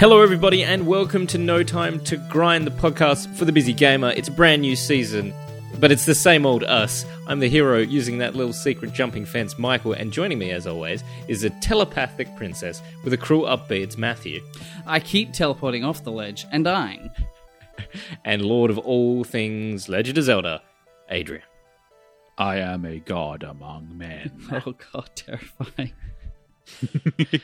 Hello, everybody, and welcome to No Time to Grind, the podcast for the busy gamer. It's a brand new season, but it's the same old us. I'm the hero using that little secret jumping fence, Michael, and joining me, as always, is a telepathic princess with a cruel upbeat, it's Matthew, I keep teleporting off the ledge and dying. and Lord of all things Legend of Zelda, Adrian. I am a god among men. Oh god, terrifying. it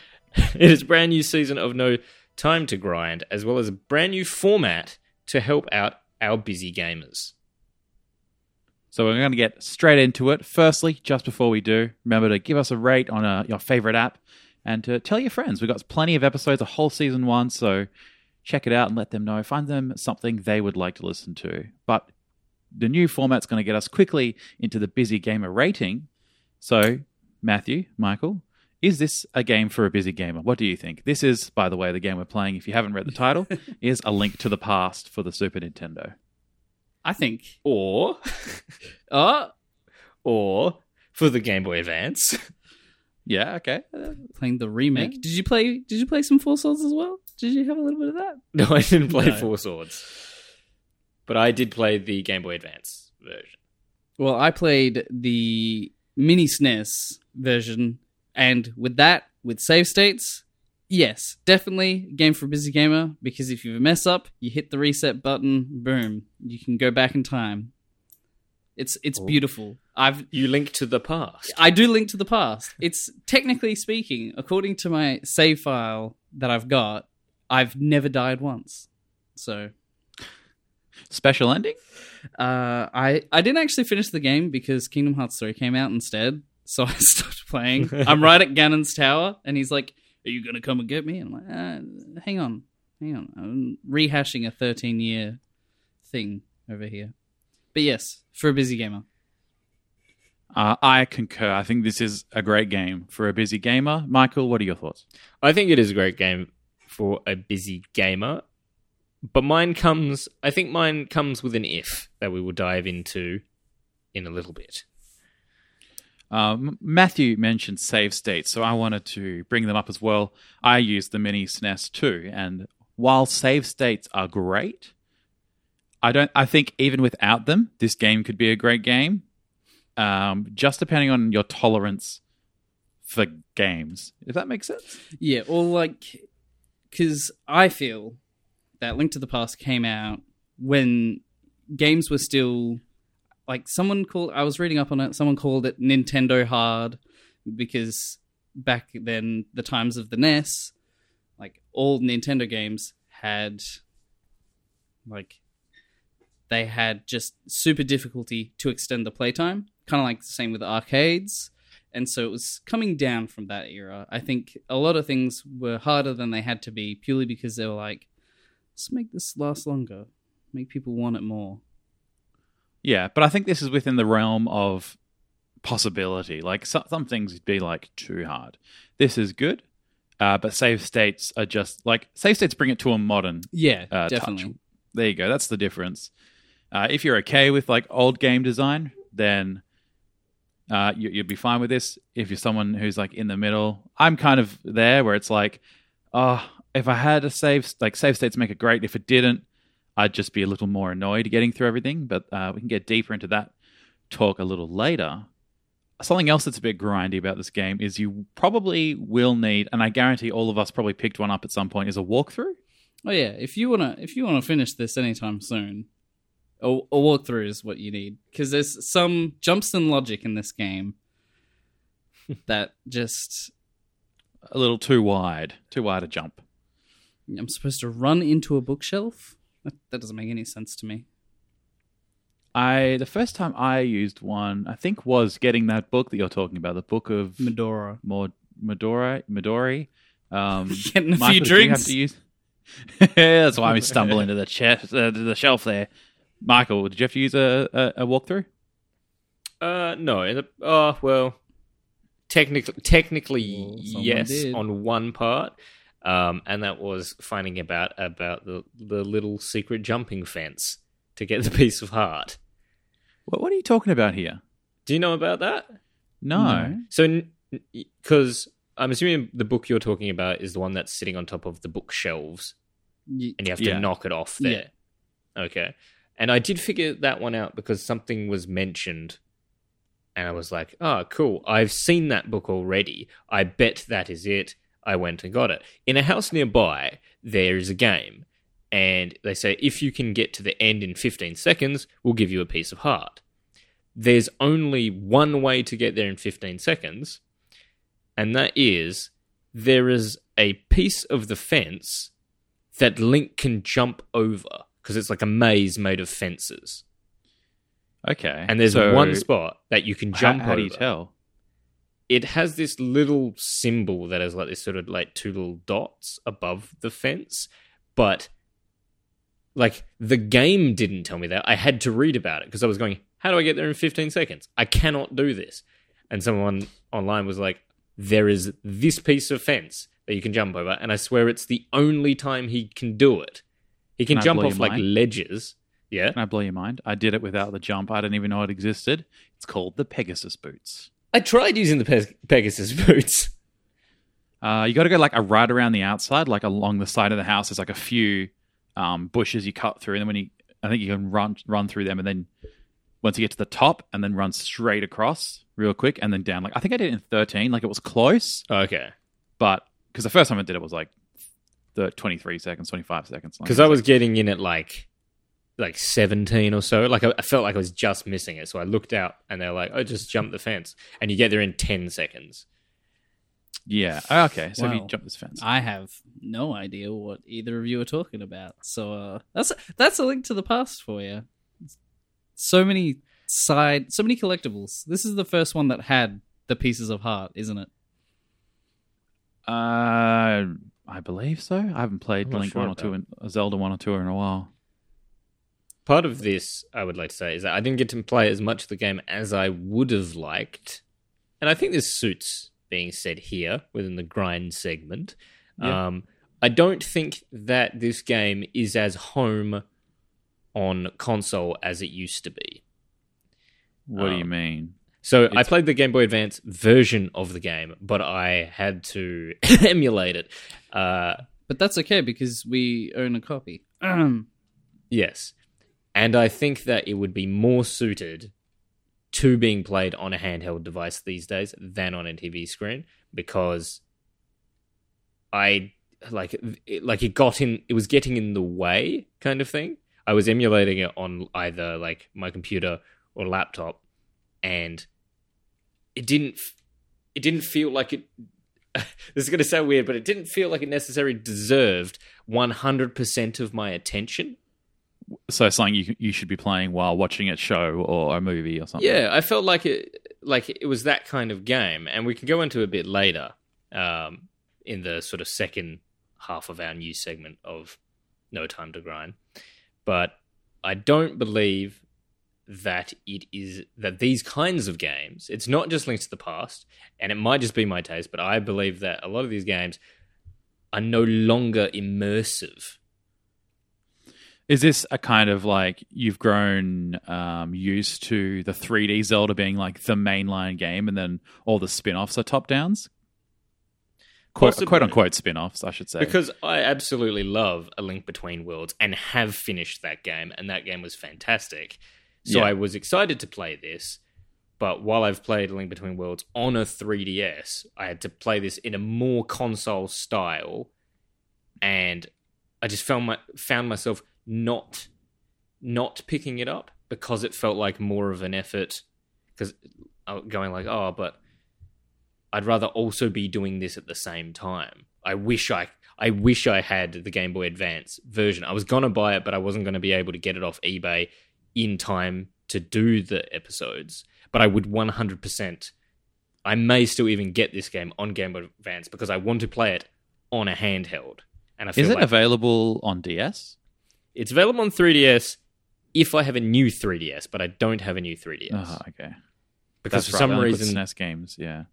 is a brand new season of No Time to Grind, as well as a brand new format to help out our busy gamers. so we're going to get straight into it. Firstly, just before we do, remember to give us a rate on uh your favorite app and to tell your friends. We've got plenty of episodes, a whole season one, so check it out and let them know. Find them something they would like to listen to. But the new format's going to get us quickly into the busy gamer rating. So, Matthew, Michael, is this a game for a busy gamer? What do you think? This is, by the way, the game we're playing. If you haven't read the title, is A Link to the Past for the Super Nintendo. I think. Or, Oh, or for the Game Boy Advance. Yeah, okay. playing the remake. Yeah. Did you play? Did you play some Four Swords as well? Did you have a little bit of that? No, I didn't play No. Four Swords. But I did play the Game Boy Advance version. Well, I played the mini SNES version, and with that, with save states, yes, definitely game for a busy gamer. Because if you mess up, you hit the reset button, boom, you can go back in time. It's it's Oh. beautiful. I've You link to the past. I do link to the past. It's technically speaking, according to my save file that I've got, I've never died once. So Special ending? uh, I I didn't actually finish the game because Kingdom Hearts 3 came out instead. So I stopped playing. I'm right at Ganon's tower, and he's like, "Are you gonna come and get me?" And I'm like, uh, "Hang on, hang on. I'm rehashing a 13 year thing over here." But yes, for a busy gamer. Uh, I concur. I think this is a great game for a busy gamer. Michael, what are your thoughts? I think it is a great game for a busy gamer. But mine comes, I think mine comes with an if that we will dive into in a little bit. Um, Matthew mentioned save states, so I wanted to bring them up as well. I use the mini SNES too, and while save states are great, I don't. I think even without them, this game could be a great game. Um, just depending on your tolerance for games, if that makes sense. Yeah, or like, because I feel that Link to the Past came out when games were still like someone called. I was reading up on it. Someone called it Nintendo hard because back then, the times of the NES, like all Nintendo games had like they had just super difficulty to extend the playtime, kind of like the same with arcades and so it was coming down from that era. I think a lot of things were harder than they had to be purely because they were like, let's make this last longer, make people want it more. Yeah, but I think this is within the realm of possibility. Like some, some things would be like too hard. This is good, uh, but save states are just like save states bring it to a modern. Yeah, Uh, definitely. touch. There you go. That's the difference. Uh, if you're okay with like old game design, then uh, you, you'd be fine with this. If you're someone who's like in the middle, I'm kind of there where it's like, oh, if I had a save, like save states make it great. If it didn't, I'd just be a little more annoyed getting through everything. But uh, we can get deeper into that talk a little later. Something else that's a bit grindy about this game is you probably will need, and I guarantee all of us probably picked one up at some point, is a walkthrough. Oh yeah, if you wanna if you wanna finish this anytime soon, a, a walkthrough is what you need because there's some jumps in logic in this game that just A little too wide, too wide a jump. I'm supposed to run into a bookshelf. That, that doesn't make any sense to me. I the first time I used one, I think, was getting that book that you're talking about, the book of Medora. Mod Midori. Midori. Um, Getting a Michael, few did have drinks. to use? That's why we stumble into the chest, uh, the shelf there. Michael, did you have to use a, a, a walkthrough? Uh, no. in the- Oh, well, technically, technically, Well, yes, did. on one part. Um, and that was finding about about the the little secret jumping fence to get the piece of heart. What, what are you talking about here? Do you know about that? No. So, because I'm assuming the book you're talking about is the one that's sitting on top of the bookshelves, Y- and you have to Yeah. knock it off there. Okay. And I did figure that one out because something was mentioned, and I was like, "Oh, cool! I've seen that book already. I bet that is it." I went and got it. In a house nearby, there is a game, and they say if you can get to the end in 15 seconds, we'll give you a piece of heart. There's only one way to get there in 15 seconds, and that is there is a piece of the fence that Link can jump over because it's like a maze made of fences. Okay. And there's so one spot that you can jump How, over. do you tell? It has this little symbol that has like this sort of like two little dots above the fence, but like the game didn't tell me that. I had to read about it because I was going, how do I get there in 15 seconds? I cannot do this. And someone online was like, there is this piece of fence that you can jump over, and I swear it's the only time he can do it. He can, Can jump off like ledges. Yeah. Can I blow your mind? I did it without the jump. I didn't even know it existed. It's called the Pegasus boots. I tried using the Pe- Pegasus boots. Uh, you got to go like a right around the outside, like along the side of the house. There's like a few um, bushes you cut through, and then when you, I think you can run run through them, and then once you get to the top, and then run straight across real quick, and then down. Like I think I did it in 13. Like it was close, Okay. but because the first time I did it was like the 23 seconds, 25 seconds. because I was getting in at like like 17 or so like I, I felt like I was just missing it so I looked out and they're like oh just jump the fence and you get there in 10 seconds yeah. Oh, okay, so if you jump this fence, I have no idea what either of you are talking about. So uh, that's that's a link to the past for you. So many side, so many collectibles. This is the first one that had the pieces of heart, isn't it? uh, I believe so. I haven't played I'm Link sure one or two, in, Zelda one or two in a while. Part of this I would like to say is that I didn't get to play as much of the game as I would have liked and I think this suits being said here within the grind segment Yeah. um, I don't think that this game is as home on console as it used to be What do you Um, mean? So I played the Game Boy Advance version of the game, but I had to emulate it. Uh, But that's okay because we own a copy. Um, yes, and I think that it would be more suited to being played on a handheld device these days than on a TV screen because I like it, like it got in. It was getting in the way, kind of thing. I was emulating it on either like my computer or laptop, and it didn't. It didn't feel like it. this is going to sound weird, but it didn't feel like it necessarily deserved one hundred percent of my attention. So something you you should be playing while watching a show or a movie or something. Yeah, I felt like it like it was that kind of game, and we can go into a bit later um, in the sort of second half of our new segment of No Time to Grind. But I don't believe that it is that these kinds of games. It's not just Links to the Past, and it might just be my taste, but I believe that a lot of these games are no longer immersive. Is this a kind of like you've grown um, used to the 3D Zelda being like the mainline game, and then all the spin-offs are top downs? Quote, quote unquote spin-offs, I should say. Because I absolutely love A Link Between Worlds and have finished that game, and that game was fantastic. So Yeah. I was excited to play this, but while I've played A Link Between Worlds on a 3DS, I had to play this in a more console style, and I just found my found myself not not picking it up because it felt like more of an effort. Because uh, going like, oh, but I'd rather also be doing this at the same time. I wish I I wish I had the Game Boy Advance version. I was gonna buy it, but I wasn't gonna be able to get it off eBay in time to do the episodes. But I would 100%. I may still even get this game on Game Boy Advance because I want to play it on a handheld. And I is it like available on DS? It's available on 3DS if I have a new 3DS, but I don't have a new 3DS Oh, okay. because That's for right, some reason SNES games. Yeah.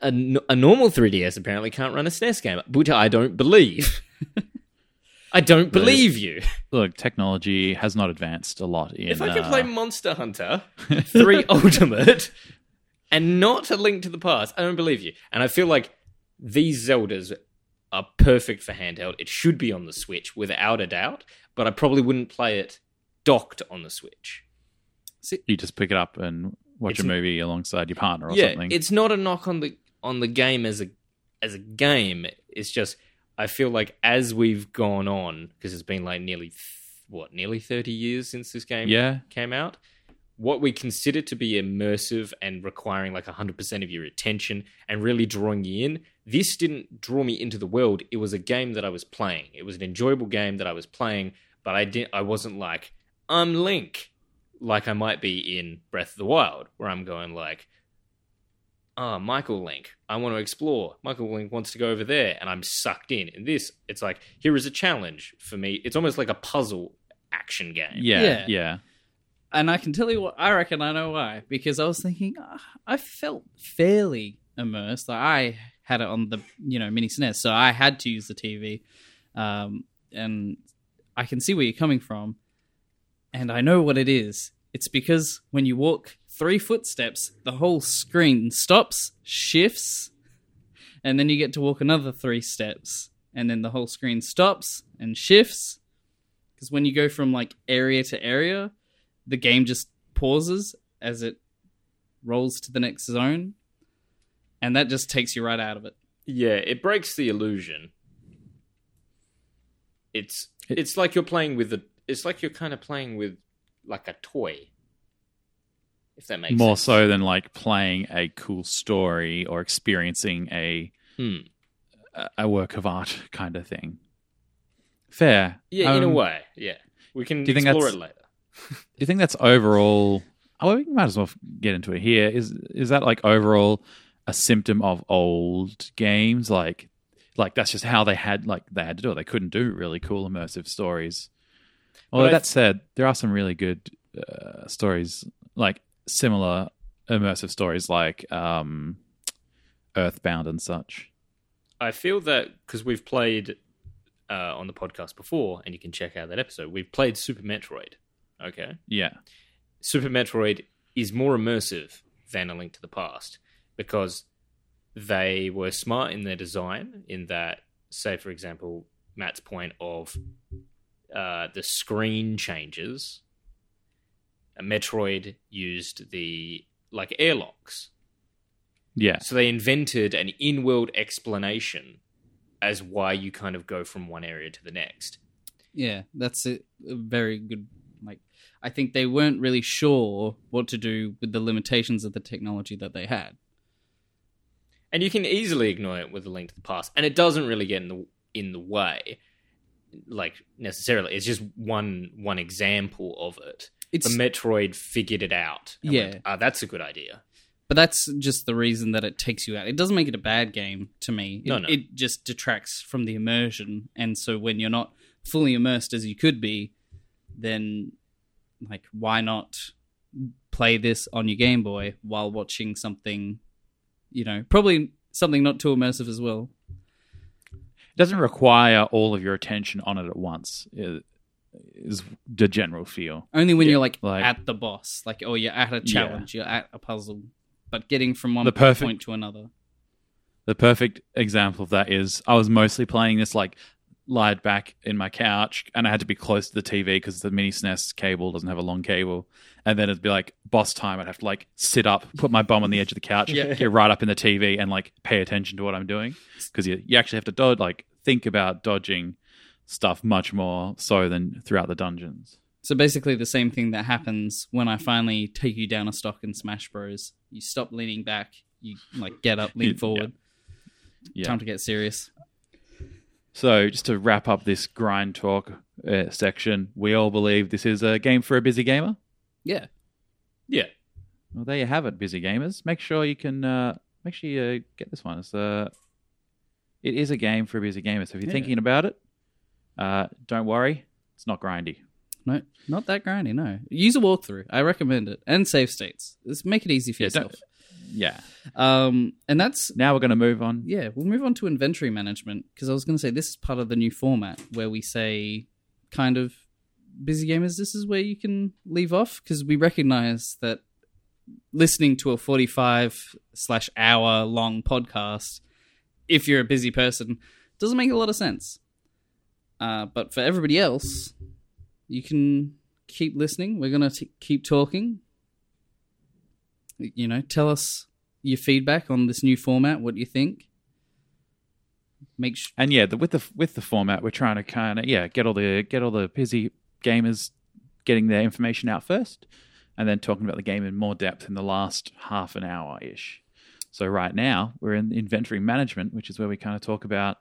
a, a normal 3DS apparently can't run a SNES game, which I don't believe. I don't believe you. Look, technology has not advanced a lot in. If I can uh, play Monster Hunter 3 Ultimate and not a link to the past, I don't believe you. And I feel like these Zeldas are perfect for handheld. It should be on the Switch without a doubt, but I probably wouldn't play it docked on the Switch. You just pick it up and watch It's a movie alongside your partner or yeah, something. it's not a knock on the on the game as a as a game. It's just I feel like as we've gone on because it's been like nearly what nearly thirty years since this game yeah, came out. What we consider to be immersive and requiring like 100% of your attention and really drawing you in, this didn't draw me into the world. It was a game that I was playing. It was an enjoyable game that I was playing, but I didn't I wasn't like, I'm Link, like I might be in Breath of the Wild, where I'm going like, ah, Michael Link, I want to explore. Michael Link wants to go over there, and I'm sucked in. In this, it's like, here is a challenge for me. It's almost like a puzzle action game. yeah, Yeah. yeah, and I can tell you what I reckon I know why because I was thinking ah, I felt fairly immersed. Like I had it on the you know mini SNES, so I had to use the TV, um, and I can see where you're coming from, and I know what it is. It's because when you walk three footsteps, the whole screen stops, shifts, and then you get to walk another three steps, and then the whole screen stops and shifts. Because when you go from like area to area, the game just pauses as it rolls to the next zone, and that just takes you right out of it. Yeah, it breaks the illusion. It's it's like you're playing with a it's like you're kind of playing with like a toy. If that makes more sense. so than like playing a cool story or experiencing a Hmm. a- a work of art kind of thing. Fair. Yeah, in a Um, way. Yeah. We can do you think explore that's- it later. Do you think that's overall? Oh, we might as well get into it here. Is is that like overall a symptom of old games? Like, like that's just how they had like they had to do it. They couldn't do really cool immersive stories. Although that said, there are some really good uh, stories, like similar immersive stories, like um, Earthbound and such. I feel that because we've played uh, on the podcast before, and you can check out that episode, we've played Super Metroid. Okay. Yeah, Super Metroid is more immersive than A Link to the Past because they were smart in their design. In that, say, for example, Matt's point of uh, the screen changes. Metroid used the like airlocks, yeah, so they invented an in-world explanation as why you kind of go from one area to the next. Yeah, that's a, a very good. I think they weren't really sure what to do with the limitations of the technology that they had. and you can easily ignore it with a link to the past and it doesn't really get in the in the way like necessarily it's just one one example of it It's the metroid figured it out Yeah. went, ah, that's a good idea But that's just the reason that it takes you out. It doesn't make it a bad game to me. It, No, no. it just detracts from the immersion. And so when you're not fully immersed as you could be, then like why not play this on your Game Boy while watching something, you know, probably something not too immersive as well. it doesn't require all of your attention on it at once. Is the general feel. Only when Yeah, you're like, like- at the boss, like oh you're at a Yeah. challenge, you're at a puzzle, but getting from one The perfect- point to another. The perfect example of that is I was mostly playing this like lied back in my couch and I had to be close to the TV because the mini SNES cable doesn't have a long cable. And then it'd be like boss time. I'd have to like sit up, put my bum on the edge of the couch, Yeah. get right up in the TV and like pay attention to what I'm doing because you, you actually have to dodge, like think about dodging stuff much more so than throughout the dungeons. So basically, the same thing that happens when I finally take you down a stock in Smash Bros. You stop leaning back, you like get up, lean Yeah. forward. Yeah. Time to get serious. So, just to wrap up this grind talk uh, section, we all believe this is a game for a busy gamer. Yeah, yeah Well, there you have it, busy gamers. Make sure you can uh, make sure you uh, get this one. It's uh, it is a game for a busy gamer. So if you're Yeah. thinking about it, uh, don't worry, it's not grindy. no, not that grindy. No, use a walkthrough. I recommend it, and save states. Let's make it easy for Yeah, yourself. Yeah. Um, and that's Now we're going to move on. yeah. We'll move on to inventory management because I was going to say this is part of the new format where we say kind of busy gamers. This is where you can leave off because we recognize that listening to a forty-five slash hour long podcast if you're a busy person, doesn't make a lot of sense. Uh, but for everybody else, you can keep listening. We're gonna keep talking. You know, tell us your feedback on this new format. What you think? Make sh- And yeah, the, with the with the format, we're trying to kind of yeah get all the get all the busy gamers getting their information out first, and then talking about the game in more depth in the last half an hour ish. So right now we're in inventory management, which is where we kind of talk about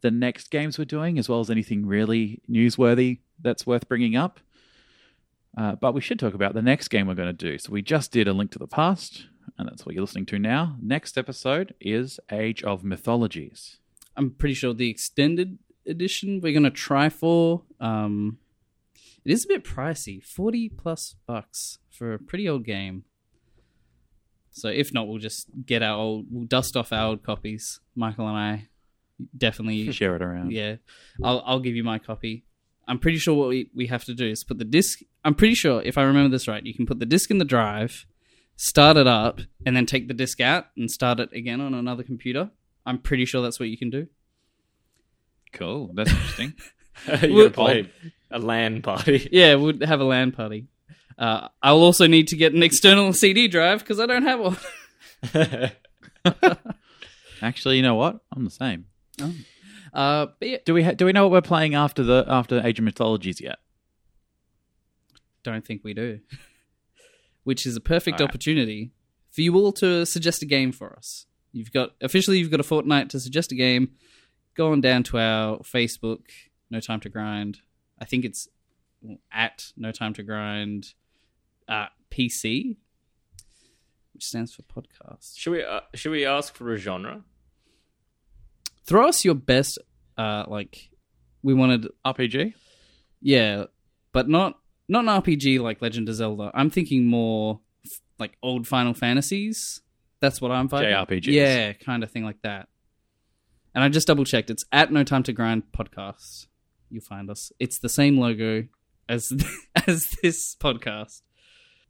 the next games we're doing, as well as anything really newsworthy that's worth bringing up. Uh, but we should talk about the next game we're going to do. So we just did A Link to the Past, and that's what you're listening to now. Next episode is Age of Mythologies. I'm pretty sure the extended edition we're gonna try for. Um, it is a bit pricey, forty plus bucks for a pretty old game. So if not, we'll just get our old, we'll dust off our old copies. Michael and I definitely, Share it around. yeah. I'll I'll give you my copy. I'm pretty sure what we, we have to do is put the disc. I'm pretty sure if I remember this right, you can put the disc in the drive, start it up, and then take the disc out and start it again on another computer. I'm pretty sure that's what you can do. Cool. That's interesting. You're gonna play a LAN party. Yeah, we'll have a LAN party. Uh, I'll also need to get an external CD drive because I don't have one. Actually, you know what? I'm the same. Uh, but yeah, Do we ha- do we know what we're playing after the after Age of Mythologies yet? don't think we do. Which is a perfect All right. opportunity for you all to suggest a game for us. You've got officially you've got a fortnight to suggest a game. Go on down to our Facebook, No Time to Grind. I think it's at No Time to Grind uh, PC, which stands for podcast. Should we uh, should we ask for a genre? Throw us your best. Uh, like we wanted RPG. Yeah, but not not an RPG like Legend of Zelda. I'm thinking more f- like old Final Fantasies. That's what I'm vibing. JRPGs. Yeah, kind of thing like that. And I just double checked. It's at No Time to Grind podcast. You'll find us. It's the same logo as as this podcast.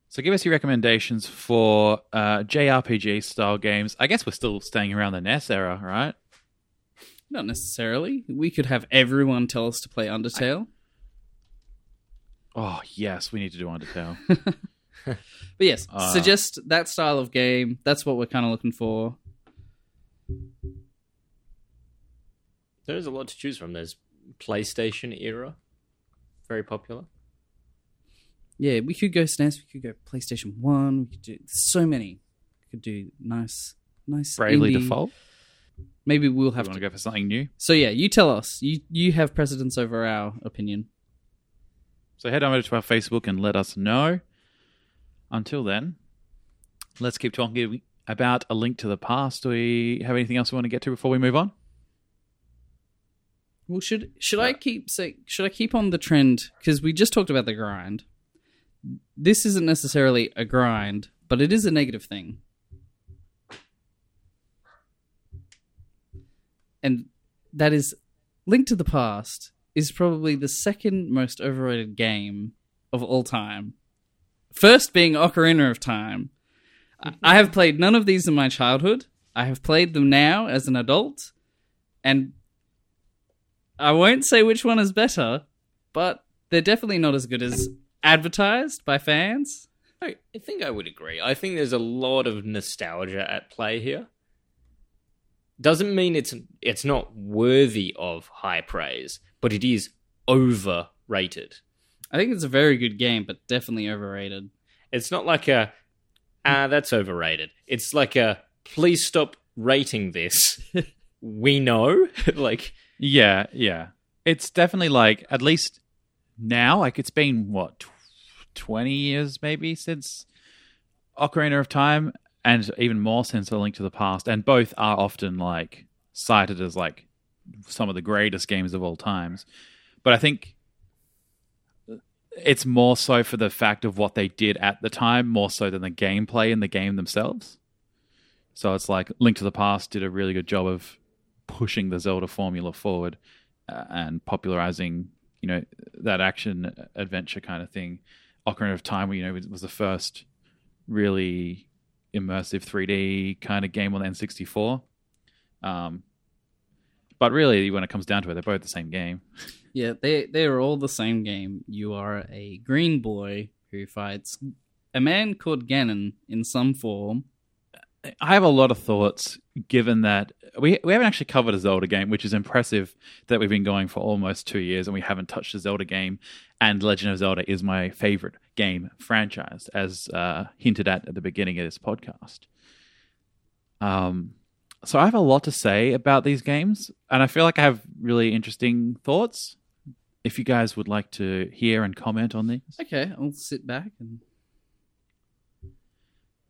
So give us your recommendations for uh, JRPG style games. I guess we're still staying around the NES era, right? Not necessarily. We could have everyone tell us to play Undertale. Oh yes, we need to do Undertale. But yes, Uh, suggest that style of game. That's what we're kind of looking for. There's a lot to choose from. There's PlayStation era, very popular. Yeah, we could go SNES. We could go PlayStation One. We could do so many. We could do nice, nice. Bravely indie. Default. Maybe we'll have want to. to go for something new. So yeah, you tell us. You you have precedence over our opinion. So head over to our Facebook and let us know. Until then, let's keep talking about a link to the past. Do we have anything else we want to get to before we move on? Well, should should I keep say should I keep on the trend because we just talked about the grind. This isn't necessarily a grind, but it is a negative thing. And that is Link to the Past is probably the second most overrated game of all time. First being Ocarina of Time. I- I have played none of these in my childhood. I have played them now as an adult, and I won't say which one is better, but they're definitely not as good as advertised by fans. I think I would agree. I think there's a lot of nostalgia at play here. Doesn't mean it's it's not worthy of high praise, but it is overrated. I think it's a very good game, but definitely overrated. It's not like a ah that's overrated. It's like a please stop rating this. we know, like Yeah, yeah. It's definitely like at least now, like it's been what tw- twenty years maybe since Ocarina of Time, and even more since A Link to the Past, and both are often like cited as like some of the greatest games of all times. But I think it's more so for the fact of what they did at the time, more so than the gameplay in the game themselves. So it's like Link to the Past did a really good job of pushing the Zelda formula forward uh, and popularizing, you know, that action adventure kind of thing. Ocarina of Time, you know, was the first really immersive 3D kind of game on the N64. Um, But really, when it comes down to it, they're both the same game. Yeah, they they are all the same game. You are a green boy who fights a man called Ganon in some form. I have a lot of thoughts, given that we we haven't actually covered a Zelda game, which is impressive that we've been going for almost two years and we haven't touched a Zelda game. And Legend of Zelda is my favorite game franchise, as uh, hinted at at the beginning of this podcast. Um, so I have a lot to say about these games, and I feel like I have really interesting thoughts. If you guys would like to hear and comment on these, Okay, I'll sit back and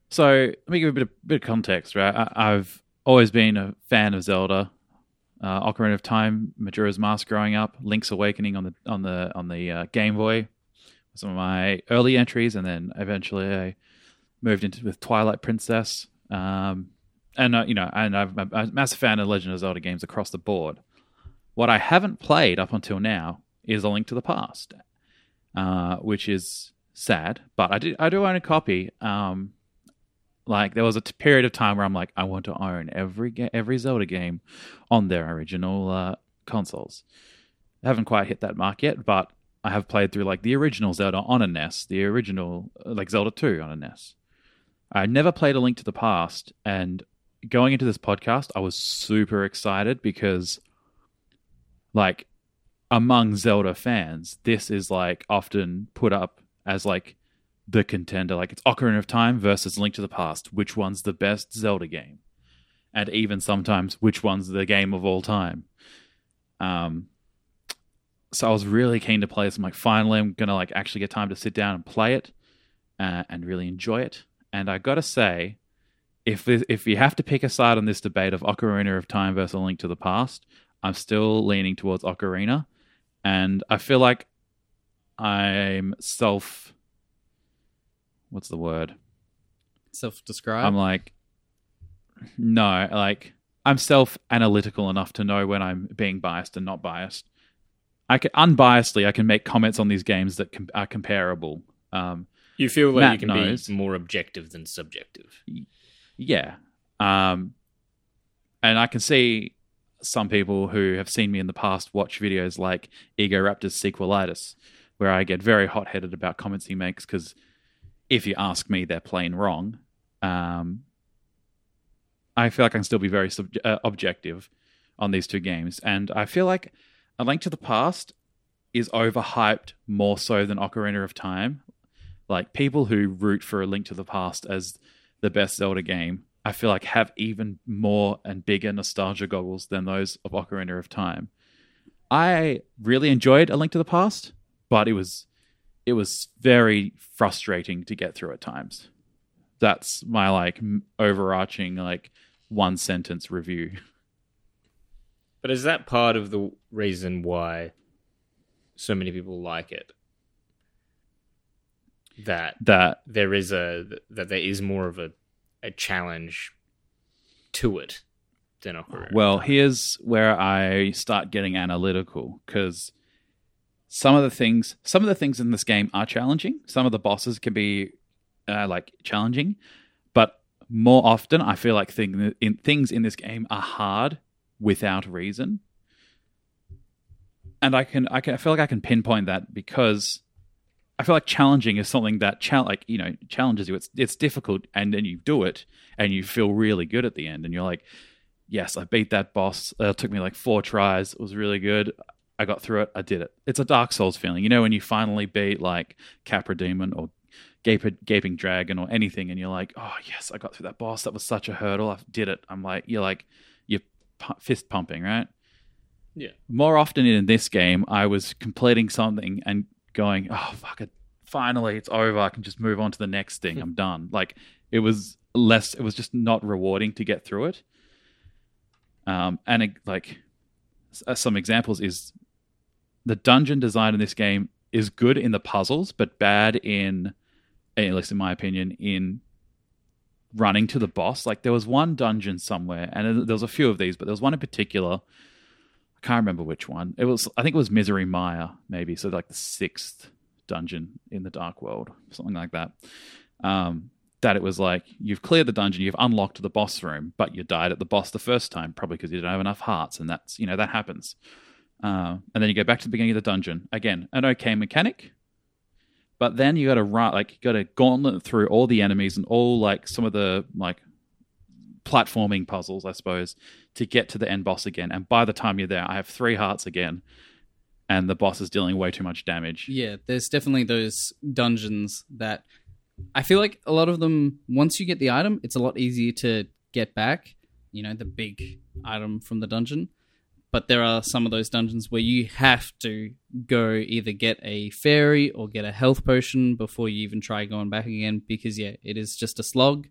So let me give a bit of, bit of context, right? I, I've always been a fan of Zelda, uh, Ocarina of Time, Majora's Mask growing up, Link's Awakening on the on the on the uh, Game Boy, some of my early entries, and then eventually I moved into with Twilight Princess, um, and uh, you know, and I'm a, I'm a massive fan of Legend of Zelda games across the board. What I haven't played up until now is A Link to the Past, uh, which is sad, but I do I do own a copy. Um, like there was a t- period of time where I'm like, I want to own every ga- every Zelda game on their original uh, consoles. I haven't quite hit that mark yet, but I have played through like the original Zelda on a NES, the original uh, like Zelda 2 on a NES. I never played A Link to the Past, and going into this podcast, I was super excited because, like, among Zelda fans, this is like often put up as like the contender. Like it's Ocarina of Time versus Link to the Past. Which one's the best Zelda game? And even sometimes, which one's the game of all time? Um, so I was really keen to play this. I'm like, finally, I'm gonna like actually get time to sit down and play it uh, and really enjoy it. And I gotta say, if if you have to pick a side on this debate of Ocarina of Time versus Link to the Past, I'm still leaning towards Ocarina, and I feel like I'm self. What's the word? self-describe. I'm like, no, like I'm self analytical enough to know when I'm being biased and not biased. I can unbiasedly I can make comments on these games that com- are comparable. Um, You feel like Matt you can knows. be more objective than subjective. yeah, um, and I can see some people who have seen me in the past watch videos like Egoraptor's sequelitis, where I get very hot headed about comments he makes because if you ask me, they're plain wrong. Um, I feel like I can still be very sub- uh, objective on these two games, and I feel like A Link to the Past is overhyped more so than Ocarina of Time. Like people who root for A Link to the Past as the best Zelda game, I feel like have even more and bigger nostalgia goggles than those of Ocarina of Time. I really enjoyed A Link to the Past, but it was it was very frustrating to get through at times. That's my like overarching like one sentence review. But is that part of the reason why so many people like it? That That there is a that there is more of a a challenge to it than Ocarina. Well, here's where I start getting analytical because some of the things, some of the things in this game are challenging. Some of the bosses can be uh, like challenging, but more often, I feel like thing, in, things in this game are hard without reason. And I can, I can, I feel like I can pinpoint that because I feel like challenging is something that chal- like you know challenges you. It's it's difficult, and then you do it, and you feel really good at the end, and you're like, yes, I beat that boss. It took me like four tries. It was really good. I got through it. I did it. It's a Dark Souls feeling, you know, when you finally beat like Capra Demon or Gaping Dragon or anything, and you're like, oh yes, I got through that boss. That was such a hurdle. I did it. I'm like, you're like, you're pu- fist pumping, right? Yeah. More often in this game, I was completing something and going, oh fuck it, finally it's over. I can just move on to the next thing. I'm done. Like it was less. It was just not rewarding to get through it. Um, and it, like uh, some examples is the dungeon design in this game is good in the puzzles, but bad in, at least in my opinion, in running to the boss. Like there was one dungeon somewhere, and there was a few of these, but there was one in particular. I can't remember which one. It was, I think it was Misery Mire, maybe. So like the sixth dungeon in the Dark World, something like that. Um, that it was like you've cleared the dungeon, you've unlocked the boss room, but you died at the boss the first time, probably because you didn't have enough hearts, and that's you know that happens. Uh, and then you go back to the beginning of the dungeon again, an okay mechanic, but then you got to run like you got to gauntlet through all the enemies and all like some of the like platforming puzzles, I suppose, to get to the end boss again. And by the time you're there, I have three hearts again, and the boss is dealing way too much damage. Yeah, there's definitely those dungeons that I feel like a lot of them, once you get the item, it's a lot easier to get back, you know, the big item from the dungeon. But there are some of those dungeons where you have to go either get a fairy or get a health potion before you even try going back again because, yeah, it is just a slog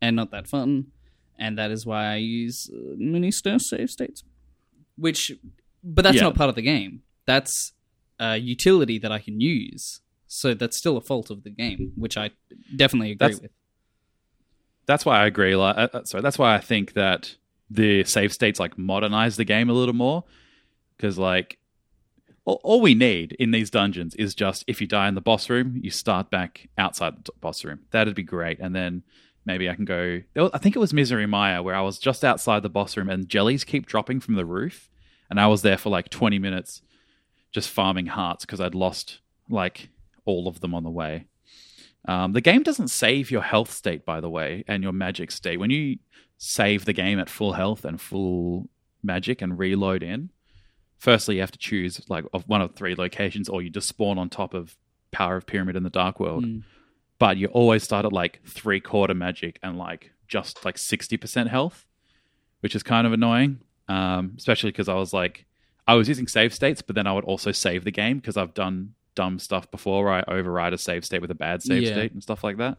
and not that fun. And that is why I use uh, mini save states. Which, but that's Yeah. not part of the game. That's a utility that I can use. So that's still a fault of the game, which I definitely agree That's- with. that's why I agree. Like, uh, uh, sorry, that's why I think that the save states like modernize the game a little more because like all, all we need in these dungeons is just if you die in the boss room, you start back outside the boss room. That'd be great, and then maybe I can go. I think it was Misery Mire where I was just outside the boss room and jellies keep dropping from the roof, and I was there for like twenty minutes just farming hearts because I'd lost like all of them on the way. Um, the game doesn't save your health state, by the way, and your magic state. When you save the game at full health and full magic and reload in, firstly you have to choose like of one of three locations, or you just spawn on top of Power of Pyramid in the Dark World. Mm. But you always start at like three quarter magic and like just like sixty percent health, which is kind of annoying. Um, especially because I was like, I was using save states, but then I would also save the game because I've done dumb stuff before where I override a save state with a bad save Yeah. state and stuff like that.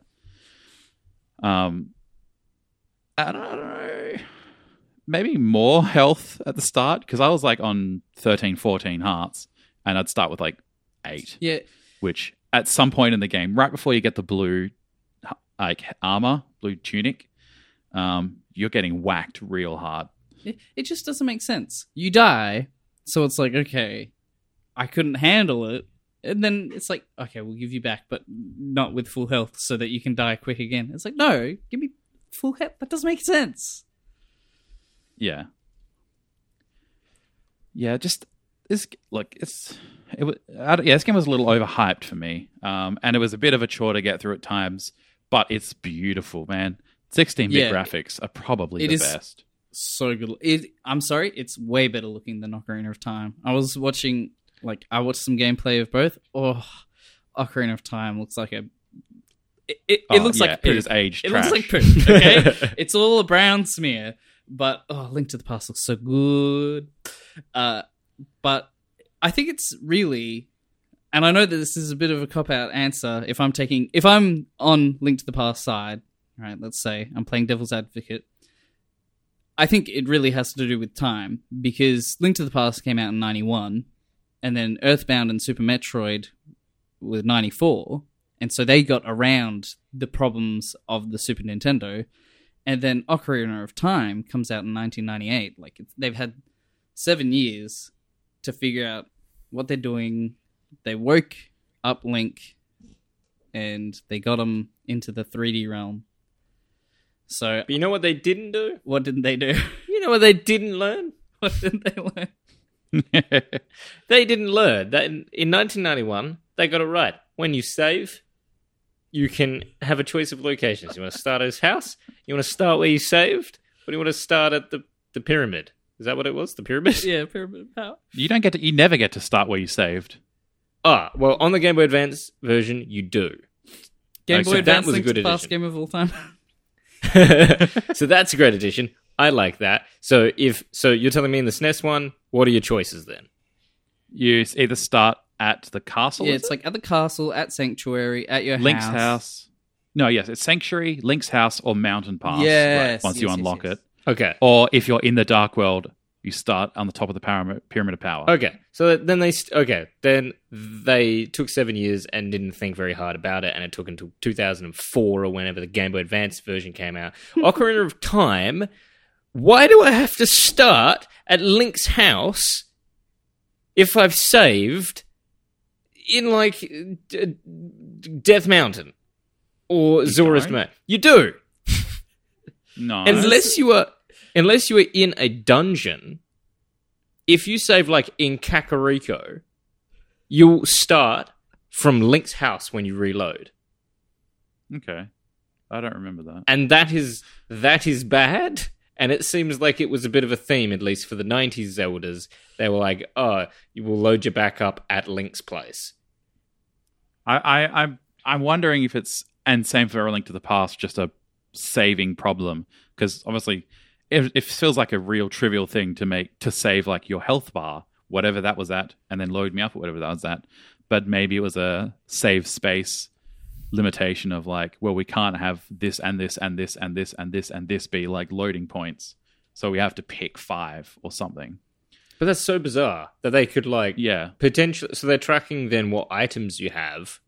Um, I don't know. Maybe more health at the start because I was like on 13, 14 hearts and I'd start with like eight, Yeah, which at some point in the game, right before you get the blue like armor, blue tunic, um, you're getting whacked real hard. it, it just doesn't make sense. You die, so it's like, okay, I couldn't handle it. And then it's like, okay, we'll give you back, but not with full health so that you can die quick again. It's like, no, give me full health. That doesn't make sense. Yeah. Yeah, just this look, it's it was I yeah, this game was a little overhyped for me. Um and it was a bit of a chore to get through at times, but it's beautiful, man. 16-bit Yeah. graphics are probably the best. So good. It, I'm sorry, it's way better looking than Ocarina of Time. I was watching, like, I watched some gameplay of both. Oh, Ocarina of Time looks like a. It, it, it Oh, looks yeah, like poop. it is aged It trash. looks like poop. Okay, it's all a brown smear. But oh, Link to the Past looks so good. Uh, but I think it's really, and I know that this is a bit of a cop out answer. If I'm taking, if I'm on Link to the Past side, right? Let's say I'm playing Devil's Advocate. I think it really has to do with time because Link to the Past came out in '91, and then Earthbound and Super Metroid were '94, and so they got around the problems of the Super Nintendo. And then Ocarina of Time comes out in 1998. Like it's, they've had seven years to figure out what they're doing. They woke up Link, and they got him into the 3D realm. So But you know what they didn't do? what didn't they do? You know what they didn't learn? what didn't they learn? They didn't learn that in, in 1991 they got it right. When you save, you can have a choice of locations. You want to start at his house? You want to start where you saved? Or do you want to start at the, the pyramid? Is that what it was? The pyramid? Yeah, Pyramid of Power. you don't get to you never get to start where you saved. Ah, well, on the Game Boy Advance version, you do. Game Okay, Boy so that Advance was a good the Past addition. game of all time. so that's a great addition. I like that. So if so, you're telling me in the SNES one, what are your choices then? You either start at the castle. yeah, it's it? like at the castle, at Sanctuary, at your Link's house. house. No, yes, it's Sanctuary, Link's house, or Mountain Pass. Yes, once you yes, yes, unlock yes. it, Okay. or if you're in the Dark World, you start on the top of the pyramid, pyramid of Power. Okay. So then they st- okay, then they took 7 years and didn't think very hard about it and it took until 2004 or whenever the Game Boy Advance version came out. Ocarina of Time, why do I have to start at Link's house if I've saved in like d- Death Mountain? or Zora's don't? You do. No. Unless you are unless you are in a dungeon, if you save like in Kakariko, you'll start from Link's house when you reload. okay. I don't remember that. And that is that is bad. And it seems like it was a bit of a theme, at least for the nineties Zeldas. They were like, Oh, you will load your back up at Link's place. I, I, I'm, I'm wondering if it's, and same for A Link to the Past, just a saving problem. Because obviously, it, it feels like a real trivial thing to make, to save like your health bar, whatever that was at, and then load me up at whatever that was at. But maybe it was a save space limitation of like, well, we can't have this and this and this and this and this and this be like loading points. So we have to pick five or something. But that's so bizarre that they could like Yeah. potential so they're tracking then what items you have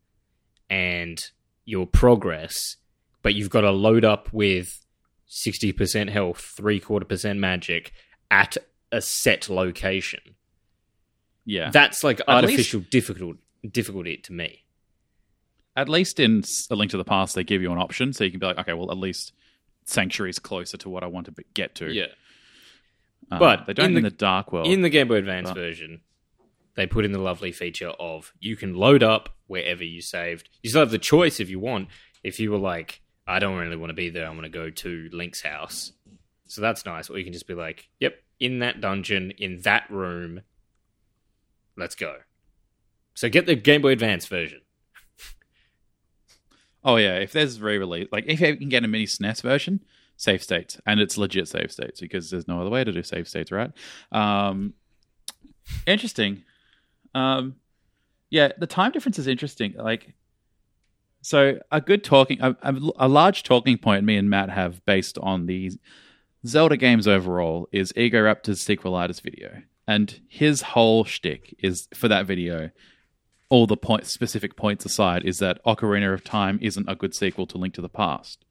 and your progress but you've got to load up with 60% health 3 quarter percent magic at a set location Yeah. that's like At artificial difficult difficulty to me at least in a link to the past they give you an option so you can be like okay well at least sanctuary's closer to what i want to be- get to Um, But they don't in in the- the, dark world. in the game boy advance version they put in the lovely feature of you can load up wherever you saved. You still have the choice if you want. If you were like i don't really want to be there i'm going to go to link's house. So that's nice. Or you can just be like yep in that dungeon in that room let's go. So get the game boy advance version. Oh yeah if there's re-release like if you can get a mini snes version save states. And it's legit save states because there's no other way to do save states right? Um interesting. Um yeah the time difference is interesting. Like so a good talking a, a, large talking point me and matt have based on the zelda games overall is Egoraptor's sequelitis video. And his whole shtick is for that video all the point, specific points aside, is that Ocarina of Time isn't a good sequel to Link to the Past.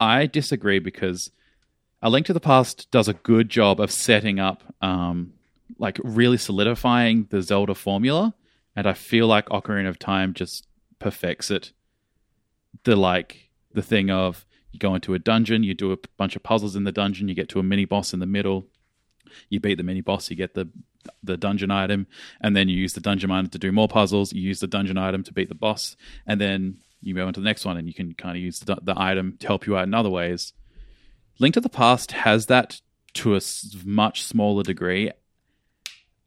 I disagree because A Link to the Past does a good job of setting up, um, like really solidifying the Zelda formula, and I feel like Ocarina of Time just perfects it. The like the thing of you go into a dungeon, you do a bunch of puzzles in the dungeon, you get to a mini boss in the middle, you beat the mini boss, you get the the dungeon item, and then you use the dungeon item to do more puzzles. You use the dungeon item to beat the boss, and then you move on to the next one, and you can kind of use the, the item to help you out in other ways. Link to the Past has that to a much smaller degree,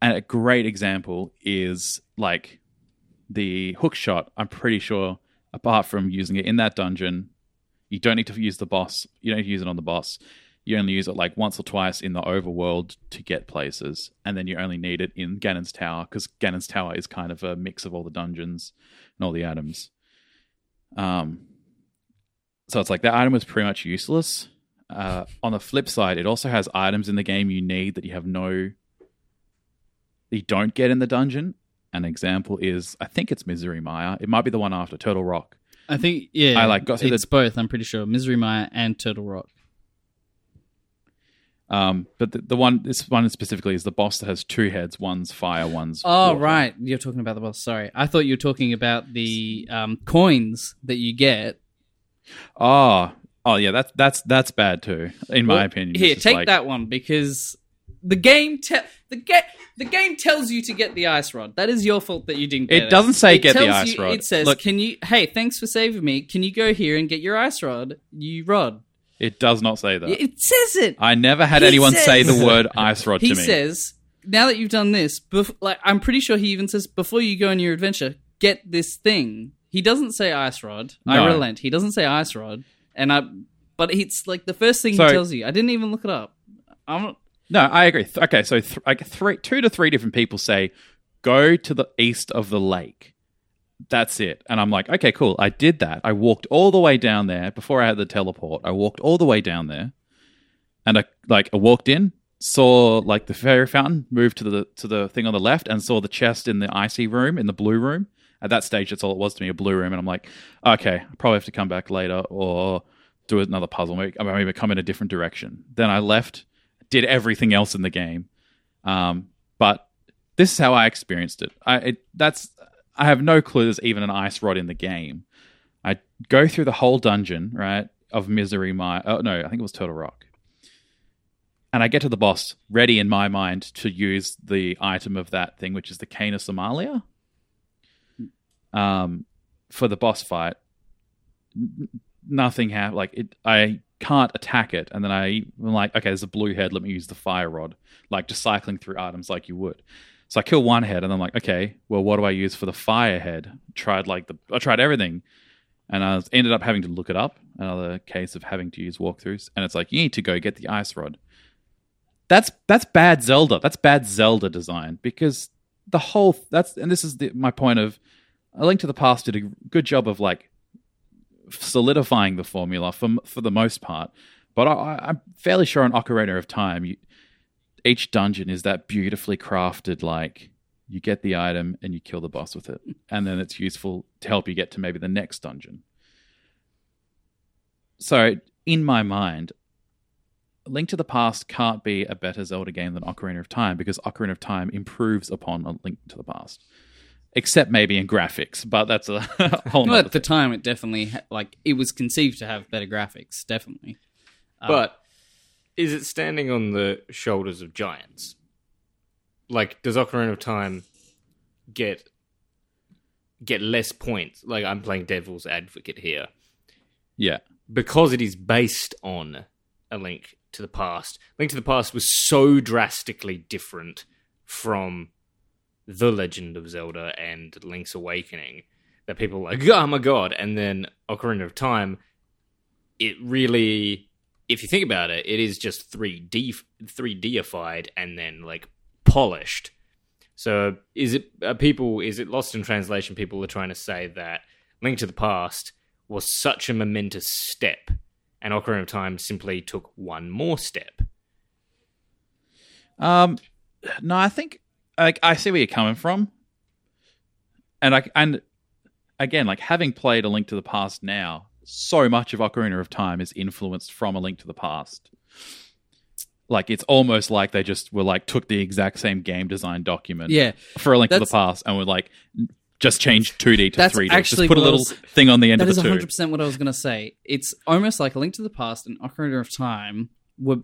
and a great example is like the hook shot. I'm pretty sure, apart from using it in that dungeon, you don't need to use the boss. You don't use it on the boss you only use it like once or twice in the overworld to get places, and then you only need it in Ganon's Tower because Ganon's Tower is kind of a mix of all the dungeons and all the items. Um, so it's like that item was pretty much useless. Uh, on the flip side, it also has items in the game you need that you have no, you don't get in the dungeon. An example is, I think it's Misery Mire. It might be the one after Turtle Rock. I think yeah, I, like, got through the- it's both. I'm pretty sure Misery Mire and Turtle Rock. Um, but the, the one, this one specifically is the boss that has two heads. One's fire, one's Oh water. right, you're talking about the boss. Sorry, I thought you were talking about the um, coins that you get. Oh, oh yeah, that's that's that's bad too, in my opinion. Here, take like- that one because the game te- the get the game tells you to get the ice rod. That is your fault that you didn't. Get It It doesn't say get the ice you- rod. It says, Look- "Can you? Hey, thanks for saving me. Can you go here and get your ice rod? You rod." It does not say that. It says it. I never had He anyone says- say the word ice rod he to me. says, "Now that you've done this, bef- like I'm pretty sure he even says before you go on your adventure, get this thing." He doesn't say ice rod. I relent. He doesn't say ice rod, and I. But it's like the first thing So- he tells you. I didn't even look it up. I'm no, I agree. Th- Okay, so th- like three, two to three different people say, "Go to the east of the lake." That's it, and I'm like, okay, cool. I did that. I walked all the way down there before I had the teleport. I walked all the way down there, and I like I walked in, saw like the fairy fountain, moved to the to the thing on the left, and saw the chest in the icy room in the blue room. At that stage, that's all it was to me, a blue room, and I'm like, okay, I probably have to come back later or do another puzzle, maybe, maybe come in a different direction. Then I left, did everything else in the game, um, but this is how I experienced it. I it, that's I have no clue there's even an ice rod in the game. I go through the whole dungeon, right, of Misery Mire. Oh, no, I think it was Turtle Rock. And I get to the boss, ready in my mind to use the item of that thing, which is the Cane of Somaria, um, for the boss fight. Nothing happened. Like it, I can't attack it, and then I, I'm like, okay, there's a blue head. Let me use the fire rod, like just cycling through items like you would. So I kill one head, and I'm like, okay, well, what do I use for the fire head? Tried like the, I tried everything, and I ended up having to look it up. Another case of having to use walkthroughs, and it's like you need to go get the ice rod. That's that's bad Zelda. That's bad Zelda design because the whole that's and this is the, my point of a Link to the Past did a good job of like solidifying the formula for for the most part. But I, I'm fairly sure on Ocarina of Time, you, each dungeon is that beautifully crafted. Like you get the item and you kill the boss with it, and then it's useful to help you get to maybe the next dungeon. So in my mind, Link to the Past can't be a better Zelda game than Ocarina of Time because Ocarina of Time improves upon a Link to the Past, except maybe in graphics. But that's a whole. Well, at the time, it definitely like it was conceived to have better graphics. Definitely, Uh, But is it standing on the shoulders of giants? Like, does Ocarina of Time get get less points? Like, I'm playing devil's advocate here yeah. because it is based on a link to the past. Link to the Past was so drastically different from The Legend of Zelda and Link's Awakening that people were like, oh my god. And then Ocarina of Time, it really, if you think about it, it is just 3D, 3Dified and then like polished. So is it are people is it lost in translation? People are trying to say that Link to the Past was such a momentous step, and Ocarina of Time simply took one more step. Um, no, I think like I see where you're coming from, and I and again, like having played A Link to the Past now, so much of Ocarina of Time is influenced from A Link to the Past. Like it's almost like they just were like took the exact same game design document yeah, for A Link to the That's- Past and were like just change 2D to That's 3D. actually just put a what I little was- thing on the end that of is the two. 100 percent what I was going to say. It's almost like a Link to the Past and Ocarina of Time were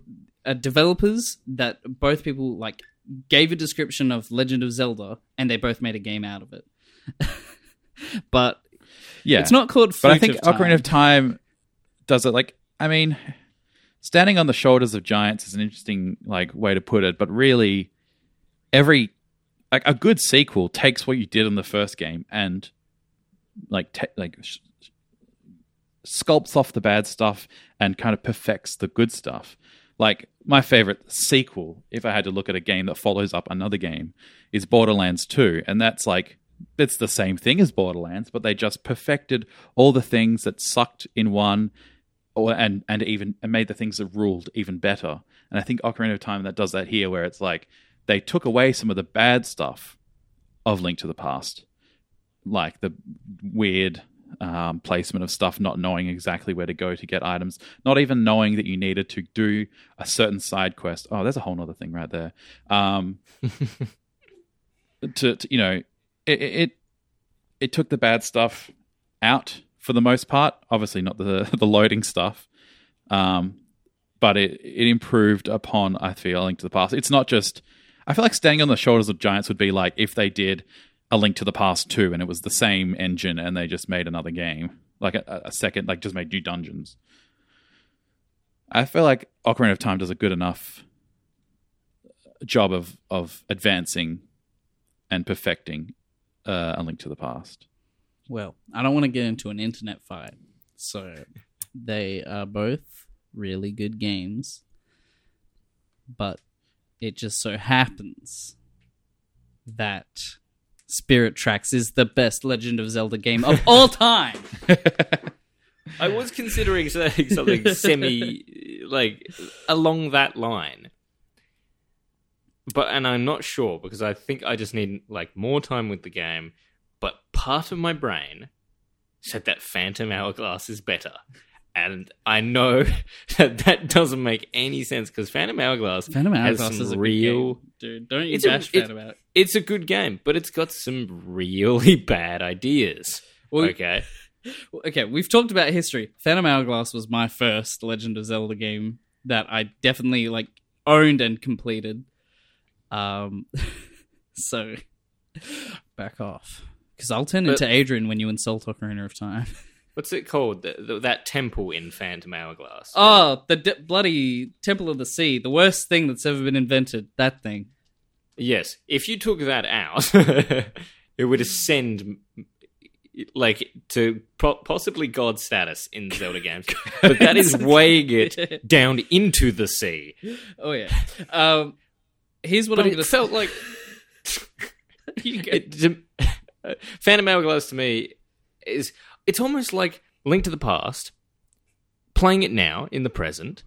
uh, developers that both people like gave a description of Legend of Zelda, and they both made a game out of it. but Yeah, it's not called. But I think of. Ocarina of Time does it like I mean, standing on the shoulders of giants is an interesting like way to put it, but really every like a good sequel takes what you did in the first game and like te- like sh- sculpts off the bad stuff and kind of perfects the good stuff. Like my favorite sequel, if I had to look at a game that follows up another game, is Borderlands 2, and that's like it's the same thing as Borderlands, but they just perfected all the things that sucked in one, or and and even and made the things that ruled even better. And I think Ocarina of Time that does that here, where it's like they took away some of the bad stuff of Link to the Past, like the weird um, placement of stuff, not knowing exactly where to go to get items, not even knowing that you needed to do a certain side quest. Oh, there's a whole other thing right there. Um, to, to you know, it, it it took the bad stuff out for the most part. Obviously, not the the loading stuff, um, but it it improved upon. I feel a Link to the Past. It's not just. I feel like standing on the shoulders of giants would be like if they did a Link to the Past too, and it was the same engine, and they just made another game, like a, a second, like just made new dungeons. I feel like Ocarina of Time does a good enough job of of advancing and perfecting uh, a Link to the Past. Well, I don't want to get into an internet fight. So they are both really good games. But it just so happens that Spirit Tracks is the best Legend of Zelda game of all time. I was considering saying something semi like along that line. But and I'm not sure because I think I just need like more time with the game, but part of my brain said that Phantom Hourglass is better. And I know that that doesn't make any sense because Phantom Hourglass Phantom has Hourglass some is a real game, dude. Don't you It's a- bash it- Phantom Hourglass. it's a good game, but it's got some really bad ideas. Well, okay. okay, we've talked about history. Phantom Hourglass was my first Legend of Zelda game that I definitely like owned and completed. Um, so back off, because I'll turn But- into Adrian when you insult Ocarina of Time. What's it called? The, the, that temple in Phantom Hourglass. oh, the d- bloody Temple of the Sea, the worst thing that's ever been invented. That thing. Yes, if you took that out, it would ascend like to po- possibly god status in Zelda games. But that is weighing it down into the sea. Oh yeah. Um, here's what But I'm gonna felt like it, to, Phantom Hourglass to me is it's almost like Link to the Past. Playing it now in the present,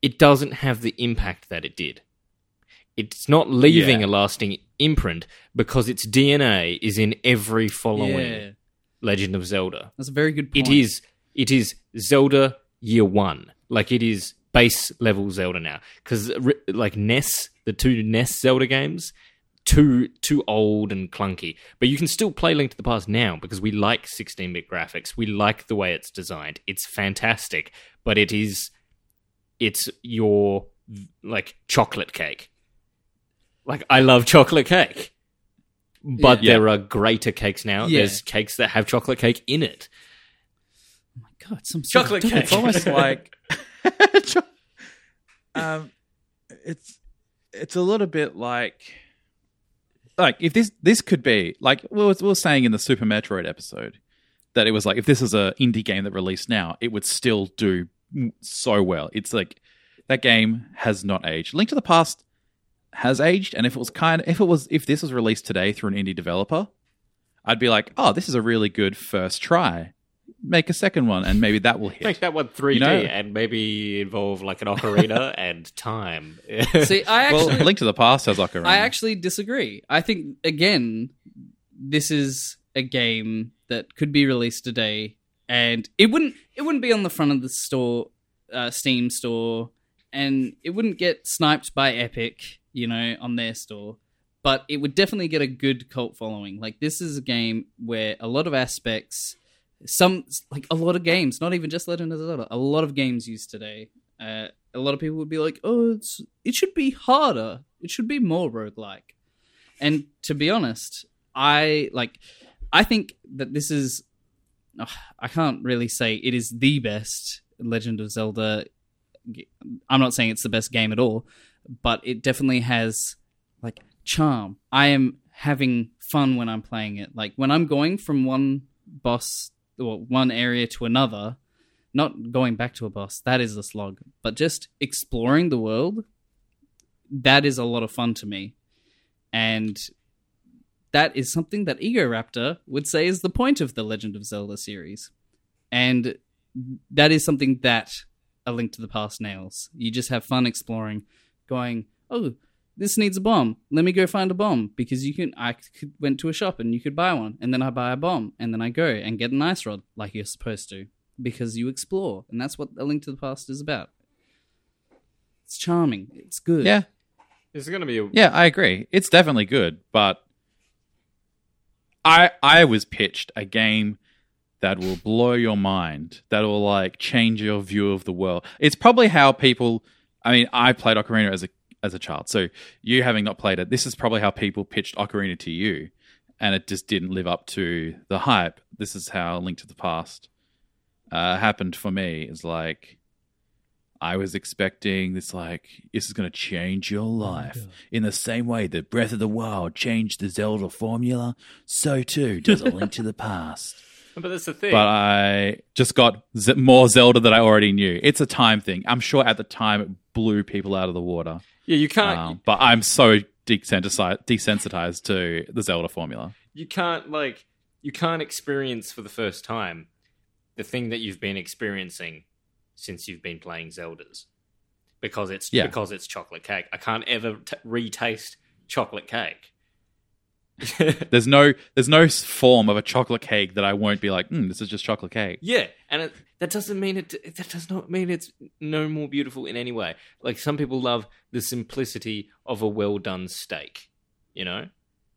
it doesn't have the impact that it did. It's not leaving Yeah. a lasting imprint because its DNA is in every following Yeah, Legend of Zelda. that's a very good point. It is it is Zelda Year One, like it is base level Zelda now. Because like NES, the two NES Zelda games, too too old and clunky. But you can still play Link to the Past now because we like 16-bit graphics. We like the way it's designed. It's fantastic, but it is it's your like chocolate cake. Like I love chocolate cake. But Yeah. there are greater cakes now. Yeah. There's cakes that have chocolate cake in it. Oh my God, some sort Chocolate of cake. It's almost like um, it's it's a little bit like like if this this could be like we were, we were saying in the Super Metroid episode that it was like if this is a indie game that released now, it would still do so well. It's like that game has not aged. Link to the Past has aged, and if it was kind if it was if this was released today through an indie developer, I'd be like, oh, this is a really good first try. Make a second one, and maybe that will hit. Make that one 3D You know- and maybe involve like an ocarina and time. See, I well, actually, Link to the Past has like a. I actually disagree. I think again, this is a game that could be released today, and it wouldn't it wouldn't be on the front of the store, uh, Steam store, and it wouldn't get sniped by Epic, you know, on their store. But it would definitely get a good cult following. Like this is a game where a lot of aspects, some like a lot of games, not even just Legend of Zelda, a lot of games used today. Uh, a lot of people would be like, "Oh, it's it should be harder. It should be more roguelike." And to be honest, I like I think that this is ugh, I can't really say it is the best Legend of Zelda. I'm not saying it's the best game at all, but it definitely has like charm. I am having fun when I'm playing it. Like when I'm going from one boss or one area to another, not going back to a boss, that is a slog, but just exploring the world, that is a lot of fun to me. And that is something that Egoraptor would say is the point of the Legend of Zelda series. And that is something that A Link to the Past nails. You just have fun exploring, going, oh, this needs a bomb. Let me go find a bomb because you can. I could, went to a shop and you could buy one, and then I buy a bomb, and then I go and get an ice rod like you're supposed to because you explore, and that's what A Link to the Past is about. It's charming. It's good. Yeah, There's going to be a yeah, I agree. It's definitely good, but I I was pitched a game that will blow your mind, that will like change your view of the world. It's probably how people. I mean, I played Ocarina as a as a child, so you having not played it, this is probably how people pitched Ocarina to you, and it just didn't live up to the hype. This is how Link to the Past uh, happened for me. Is like. I was expecting this like this is going to change your life in the same way that Breath of the Wild changed the Zelda formula. So too does a Link to the Past. But that's the thing. But I just got Z- more Zelda that I already knew. It's a time thing. I'm sure at the time it blew people out of the water. yeah, you can't. Um, but I'm so desensitized, desensitized to the Zelda formula. you can't like. You can't experience for the first time the thing that you've been experiencing since you've been playing Zeldas, because it's Yeah. because it's chocolate cake. I can't ever t- retaste chocolate cake. There's no there's no form of a chocolate cake that I won't be like, mm, this is just chocolate cake. Yeah, and it, that doesn't mean it. That does not mean it's no more beautiful in any way. Like some people love the simplicity of a well done steak, you know,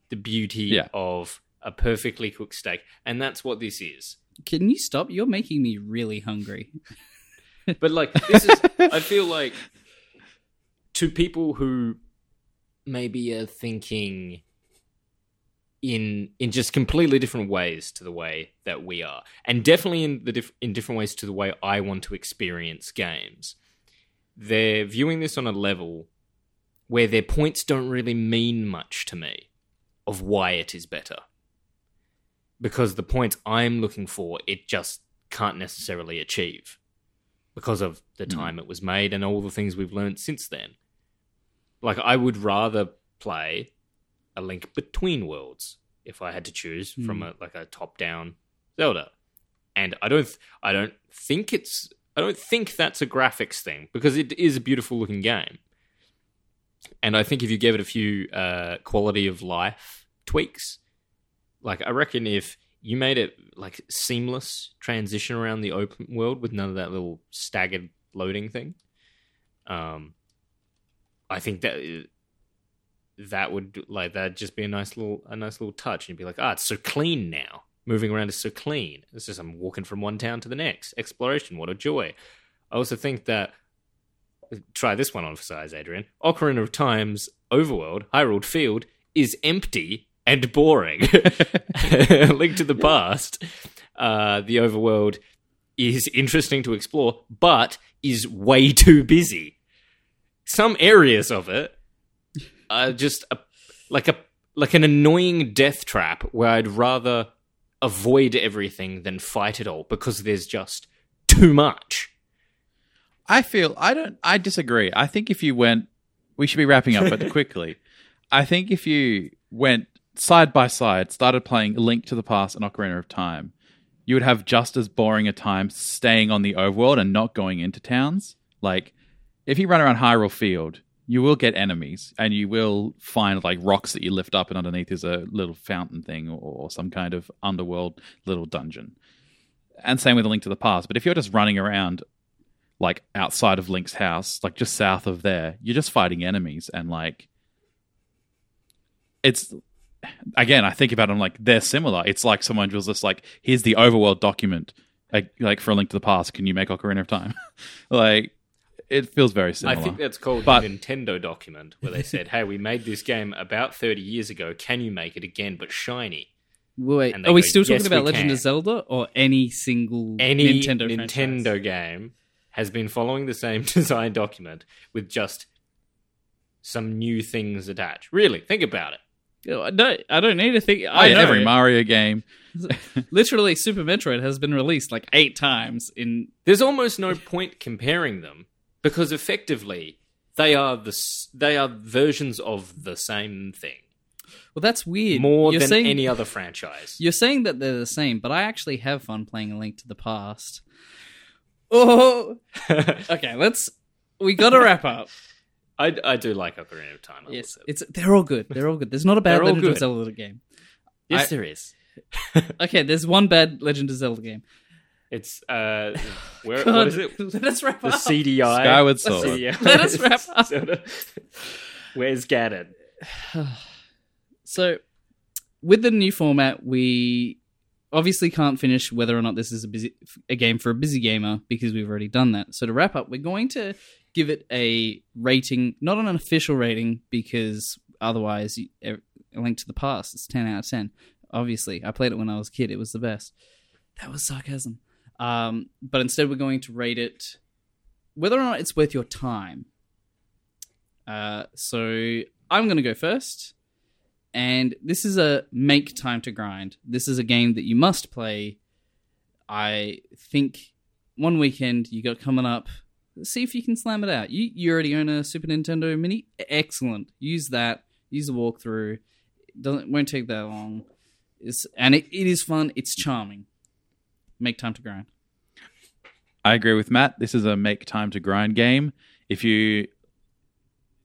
the beauty Yeah. of a perfectly cooked steak, and that's what this is. Can you stop? You're making me really hungry. But like this is I feel like to people who maybe are thinking in in just completely different ways to the way that we are and definitely in the diff- in different ways to the way I want to experience games. They're viewing this on a level where their points don't really mean much to me of why it is better. Because the points I'm looking for it just can't necessarily achieve because of the hmm. time it was made and all the things we've learned since then. Like I would rather play a link between worlds if I had to choose from a like a top-down Zelda. And I don't th- I don't think it's I don't think that's a graphics thing because it is a beautiful looking game. And I think if you gave it a few uh, quality of life tweaks, like I reckon if you made it like seamless transition around the open world with none of that little staggered loading thing, um, I think that that would like that'd just be a nice little a nice little touch. And you'd be like, ah, it's so clean now. Moving around is so clean. It's just I'm walking from one town to the next. Exploration, what a joy. I also think that try this one on for size, Adrian. Ocarina of Time's overworld, Hyrule Field, is empty and boring. Link to the Past, uh, the overworld is interesting to explore, but is way too busy. Some areas of it are just a, like a like an annoying death trap where I'd rather avoid everything than fight it all because there's just too much. I feel I don't. I disagree. I think if you went, we should be wrapping up, but quickly. I think if you went side by side, started playing Link to the Past and Ocarina of Time, you would have just as boring a time staying on the overworld and not going into towns. Like, if you run around Hyrule Field, you will get enemies, and you will find like rocks that you lift up, and underneath is a little fountain thing or some kind of underworld little dungeon. And same with a Link to the Past. But if you're just running around like outside of Link's house, like just south of there, you're just fighting enemies and like it's again, I think about them like they're similar. It's like someone was just like, here's the overworld document, like, like for a link to the past. Can you make Ocarina of Time? like it feels very similar. I think that's called But- the Nintendo document, where they said, "Hey, we made this game about 30 years ago. Can you make it again, but shiny?" Wait, And they are we still talking "Yes, about Legend can." of Zelda or any single Any Nintendo Nintendo, franchise? game has been following the same design document with just some new things attached. Really, think about it. Yeah, I don't, I don't need to think. I yeah, know. every Mario game. Literally, Super Metroid has been released like eight times in. There's almost no point comparing them because effectively they are the they are versions of the same thing Well, that's weird. more you're than saying, any other franchise. You're saying that they're the same, but I actually have fun playing A Link to the Past. Oh, okay. Let's. We got to wrap up. I, I do like Ocarina of Time. I yes, it's they're all good. They're all good. There's not a bad Legend of good. Zelda game. yes, I- there is. Okay, there's one bad Legend of Zelda game. It's uh, where God, what is it? Let us wrap The up. CDI. Skyward Sword. CDI. Let us wrap up. Where's Ganon? So, with the new format, we obviously can't finish whether or not this is a busy a game for a busy gamer because we've already done that. So to wrap up, we're going to give it a rating, not an official rating because otherwise, you- a link to the past, it's ten out of ten. Obviously, I played it when I was a kid; it was the best. That was sarcasm. Um, but instead, we're going to rate it whether or not it's worth your time. Uh, so I'm going to go first and this is a make time to grind. This is a game that you must play. I think one weekend you got coming up. See if you can slam it out. You you already own a Super Nintendo Mini. Excellent. Use that. Use the walkthrough. It doesn't won't take that long. It's, and it, it is fun. It's charming. Make time to grind. I agree with Matt. This is a make time to grind game. If you,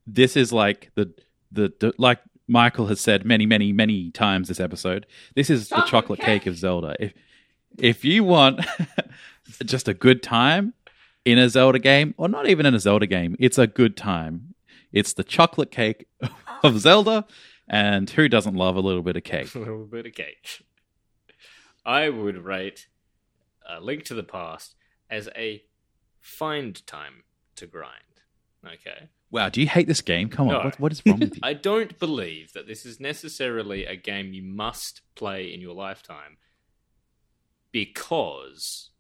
this is like the the, the like Michael has said many many many times this episode. This is the chocolate cake of Zelda. If if you want just a good time in a Zelda game, or not even in a Zelda game, it's a good time. It's the chocolate cake of Zelda, and who doesn't love a little bit of cake? a little bit of cake. I would rate A Link to the Past as a find time to grind. Okay. Wow, do you hate this game? Come on, No. what, what is wrong with you? I don't believe that this is necessarily a game you must play in your lifetime because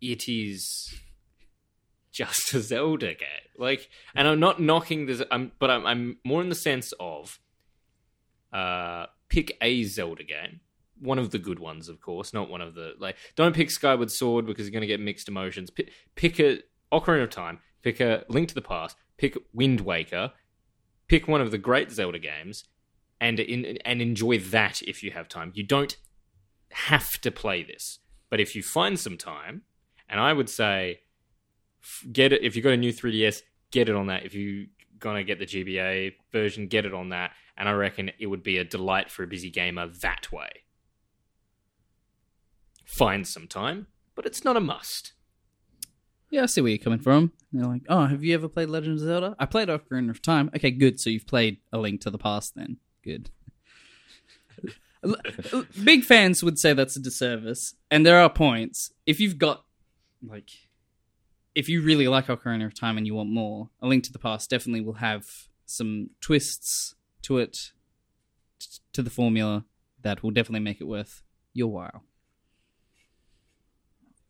it is just a Zelda game. Like, and I'm not knocking this, I'm, but I'm, I'm more in the sense of uh, pick a Zelda game. One of the good ones, of course, not one of the like. Don't pick Skyward Sword because you're going to get mixed emotions. Pick, pick a Ocarina of Time. Pick a Link to the Past. Pick Wind Waker. Pick one of the great Zelda games, and in, and enjoy that if you have time. You don't have to play this, but if you find some time, and I would say get it if you got a new 3DS, get it on that. If you gonna get the GBA version, get it on that. And I reckon it would be a delight for a busy gamer that way. Find some time, but it's not a must. Yeah, I see where you're coming from. They're like, oh, have you ever played Legend of Zelda? I played Ocarina of Time. Okay, good. So you've played A Link to the Past then. Good. Big fans would say that's a disservice, and there are points. If you've got, like, if you really like Ocarina of Time and you want more, A Link to the Past definitely will have some twists to it, to the formula, that will definitely make it worth your while.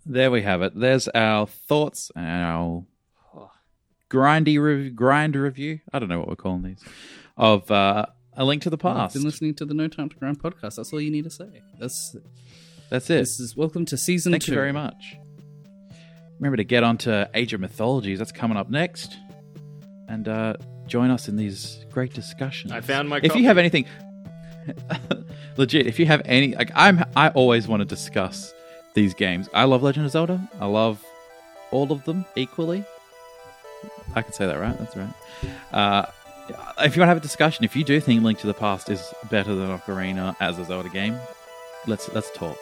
There we have it. There's our thoughts and our grindy rev- grind review. I don't know what we're calling these of uh, a link to the You've past. been listening to the No Time to Grind podcast. That's all you need to say. That's That's it. This is welcome to season Thank two. you very much. Remember to get onto Age of Mythologies. That's coming up next, and uh, join us in these great discussions. I found my If copy. you have anything, legit, if you have any, like I'm, I always want to discuss these games. I love Legend of Zelda. I love all of them equally. I can say that, right? That's right. Uh, if you want to have a discussion, if you do think Link to the Past is better than Ocarina as a Zelda game, let's let's talk.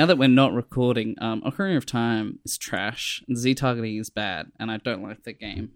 Now that we're not recording, um, Ocarina of Time is trash, Z targeting is bad, and I don't like the game.